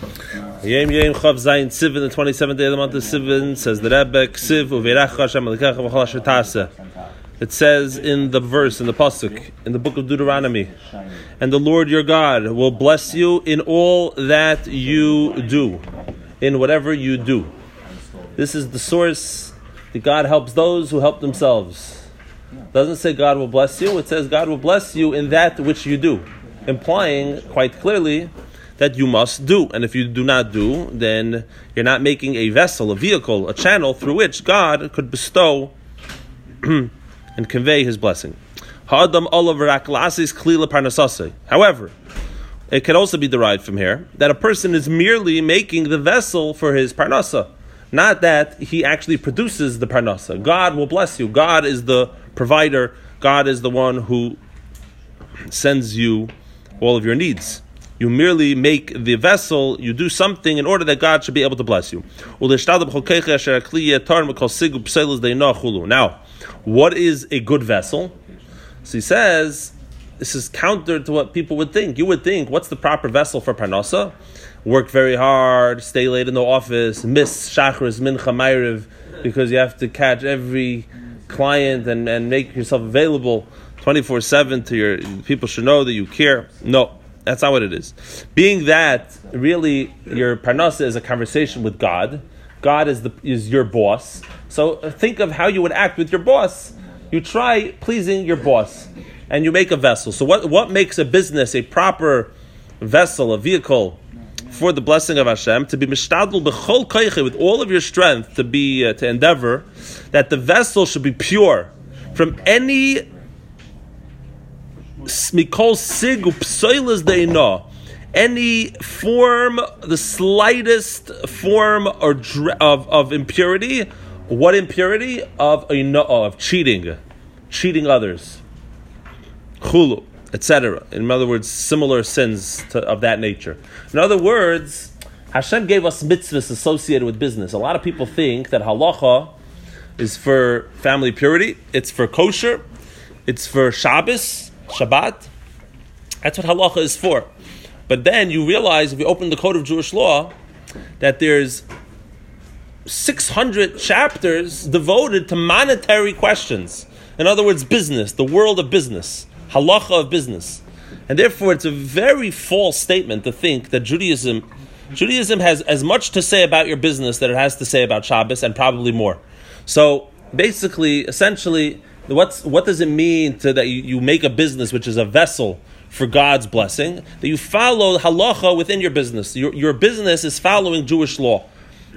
Chav Zayin Sivan, the 27th day of the month of Sivan, says the Rebbe, Ksiv Hashem V'chol It says in the verse, in the Pasuk, in the book of Deuteronomy, and the Lord your God will bless you in all that you do, in whatever you do. This is the source that God helps those who help themselves. It doesn't say God will bless you, it says God will bless you in that which you do, implying quite clearly that you must do. And if you do not do, then you're not making a vessel, a vehicle, a channel through which God could bestow and convey his blessing. However, it can also be derived from here that a person is merely making the vessel for his parnasa, not that he actually produces the parnasa. God will bless you. God is the provider. God is the one who sends you all of your needs. You merely make the vessel, you do something in order that God should be able to bless you. Now, what is a good vessel? So he says, this is counter to what people would think. You would think, what's the proper vessel for parnasa? Work very hard, stay late in the office, miss shachris, mincha, ma'ariv, because you have to catch every client and, and make yourself available 24-7 to your people should know that you care. No. That's not what it is. Being that really your parnasa is a conversation with God. God is the is your boss. So think of how you would act with your boss. You try pleasing your boss, and you make a vessel. So what what makes a business a proper vessel, a vehicle for the blessing of Hashem? To be mishtadl b'chol koiche with all of your strength to be uh, to endeavor that the vessel should be pure from any mikol sig upsoilas Any form, the slightest form or of, of impurity. What impurity? Of a of cheating, cheating others. Chulu, etc. In other words, similar sins to, of that nature. In other words, Hashem gave us mitzvahs associated with business. A lot of people think that halacha is for family purity, it's for kosher, it's for Shabbos, Shabbat. That's what halacha is for. But then you realize if you open the code of Jewish law that there's 600 chapters devoted to monetary questions. In other words, business, the world of business, halacha of business. And therefore, it's a very false statement to think that Judaism, Judaism has as much to say about your business that it has to say about Shabbos, and probably more. So basically, essentially, What's, what does it mean to, that you, you make a business which is a vessel for God's blessing? That you follow halacha within your business. Your, your business is following Jewish law,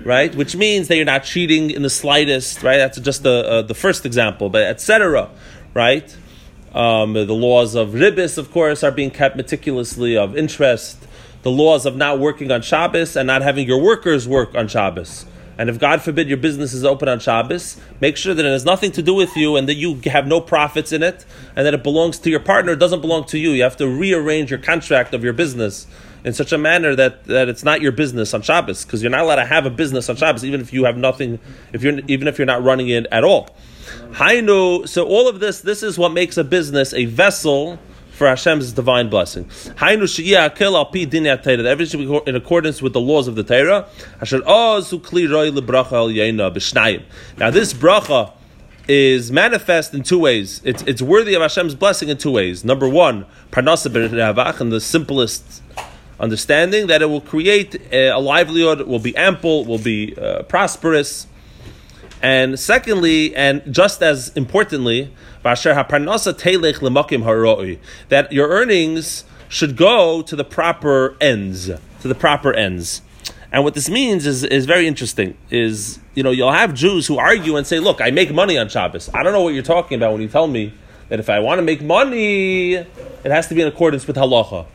right? Which means that you're not cheating in the slightest, right? That's just the, uh, the first example, but etc., right? Um, the laws of ribis, of course, are being kept meticulously of interest. The laws of not working on Shabbos and not having your workers work on Shabbos and if God forbid your business is open on Shabbos, make sure that it has nothing to do with you and that you have no profits in it and that it belongs to your partner, it doesn't belong to you. You have to rearrange your contract of your business in such a manner that, that it's not your business on Shabbos, because you're not allowed to have a business on Shabbos, even if you have nothing, if you're even if you're not running it at all. Hainu, so all of this, this is what makes a business a vessel for Hashem's divine blessing. Everything in accordance with the laws of the Torah. Now this bracha is manifest in two ways. It's, it's worthy of Hashem's blessing in two ways. Number one, parnasa in the simplest understanding that it will create a, a livelihood, will be ample, will be uh, prosperous. And secondly, and just as importantly, that your earnings should go to the proper ends, to the proper ends. And what this means is, is very interesting. Is you know you'll have Jews who argue and say, "Look, I make money on Shabbos. I don't know what you're talking about when you tell me that if I want to make money, it has to be in accordance with halacha."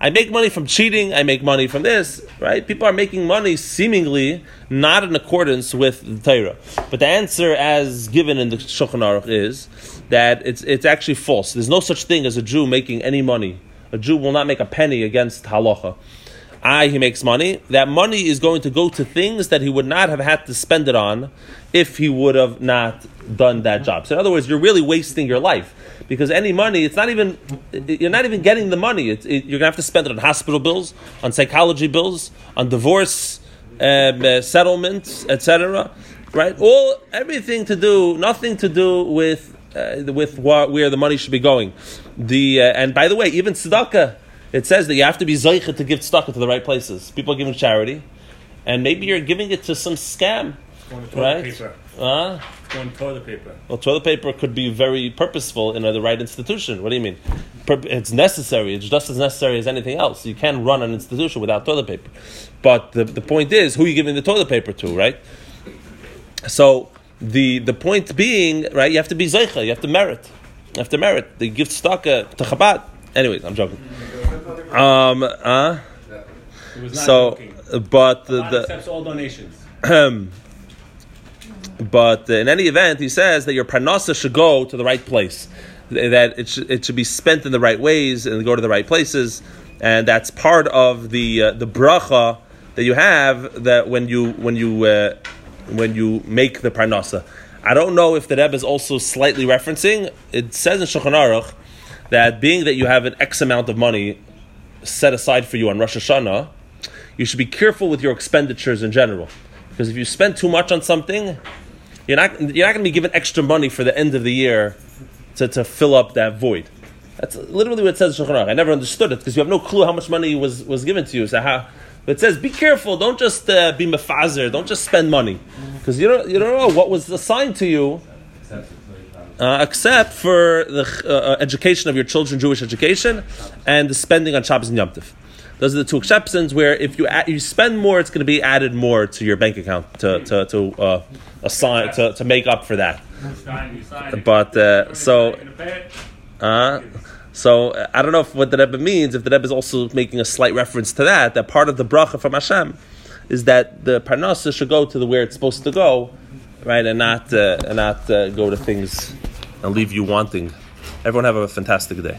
I make money from cheating, I make money from this, right? People are making money seemingly not in accordance with the Torah. But the answer, as given in the Shulchan Aruch, is that it's, it's actually false. There's no such thing as a Jew making any money. A Jew will not make a penny against halacha. I, he makes money. That money is going to go to things that he would not have had to spend it on if he would have not done that job. So in other words, you're really wasting your life because any money, it's not even, you're not even getting the money. It, you're gonna have to spend it on hospital bills, on psychology bills, on divorce, um, uh, settlements, etc. Right? All everything to do, nothing to do with uh, with where the money should be going. The uh, and by the way, even tzedakah, it says that you have to be zeicha to give tzedakah to the right places. People are giving charity, and maybe you're giving it to some scam, right? Paper. Uh, Going toilet paper. well, toilet paper could be very purposeful in the right institution. What do you mean? It's necessary. It's just as necessary as anything else. You can't run an institution without toilet paper. But the, the point is, who are you giving the toilet paper to, right? So the the point being, right? You have to be zeicha. You have to merit. You have to merit. They give stock uh, to Chabad. Anyways, I'm joking. Um. Uh, It was not so, joking. but the, the accepts all donations. But in any event, he says that your parnasa should go to the right place, that it should, it should be spent in the right ways and go to the right places, and that's part of the uh, the bracha that you have that when you when you uh, when you make the parnasa. I don't know if the Rebbe is also slightly referencing. It says in Shulchan Aruch that being that you have an X amount of money set aside for you on Rosh Hashanah, you should be careful with your expenditures in general. Because if you spend too much on something, you're not, you're not going to be given extra money for the end of the year to, to fill up that void. That's literally what it says in. I never understood it because you have no clue how much money was, was given to you. So how, it says, be careful, don't just uh, be mefazer, don't just spend money. Because you don't, you don't know what was assigned to you uh, except for the uh, education of your children, Jewish education, and the spending on Shabbos and Yom Tov. Those are the two exceptions where if you add, you spend more, it's going to be added more to your bank account to to, to uh, assign to, to make up for that. But uh, so uh, so uh, I don't know if what the Rebbe means. If the Rebbe is also making a slight reference to that, that part of the bracha from Hashem is that the parnasa should go to the where it's supposed to go, right, and not uh, and not uh, go to things and leave you wanting. Everyone have a fantastic day.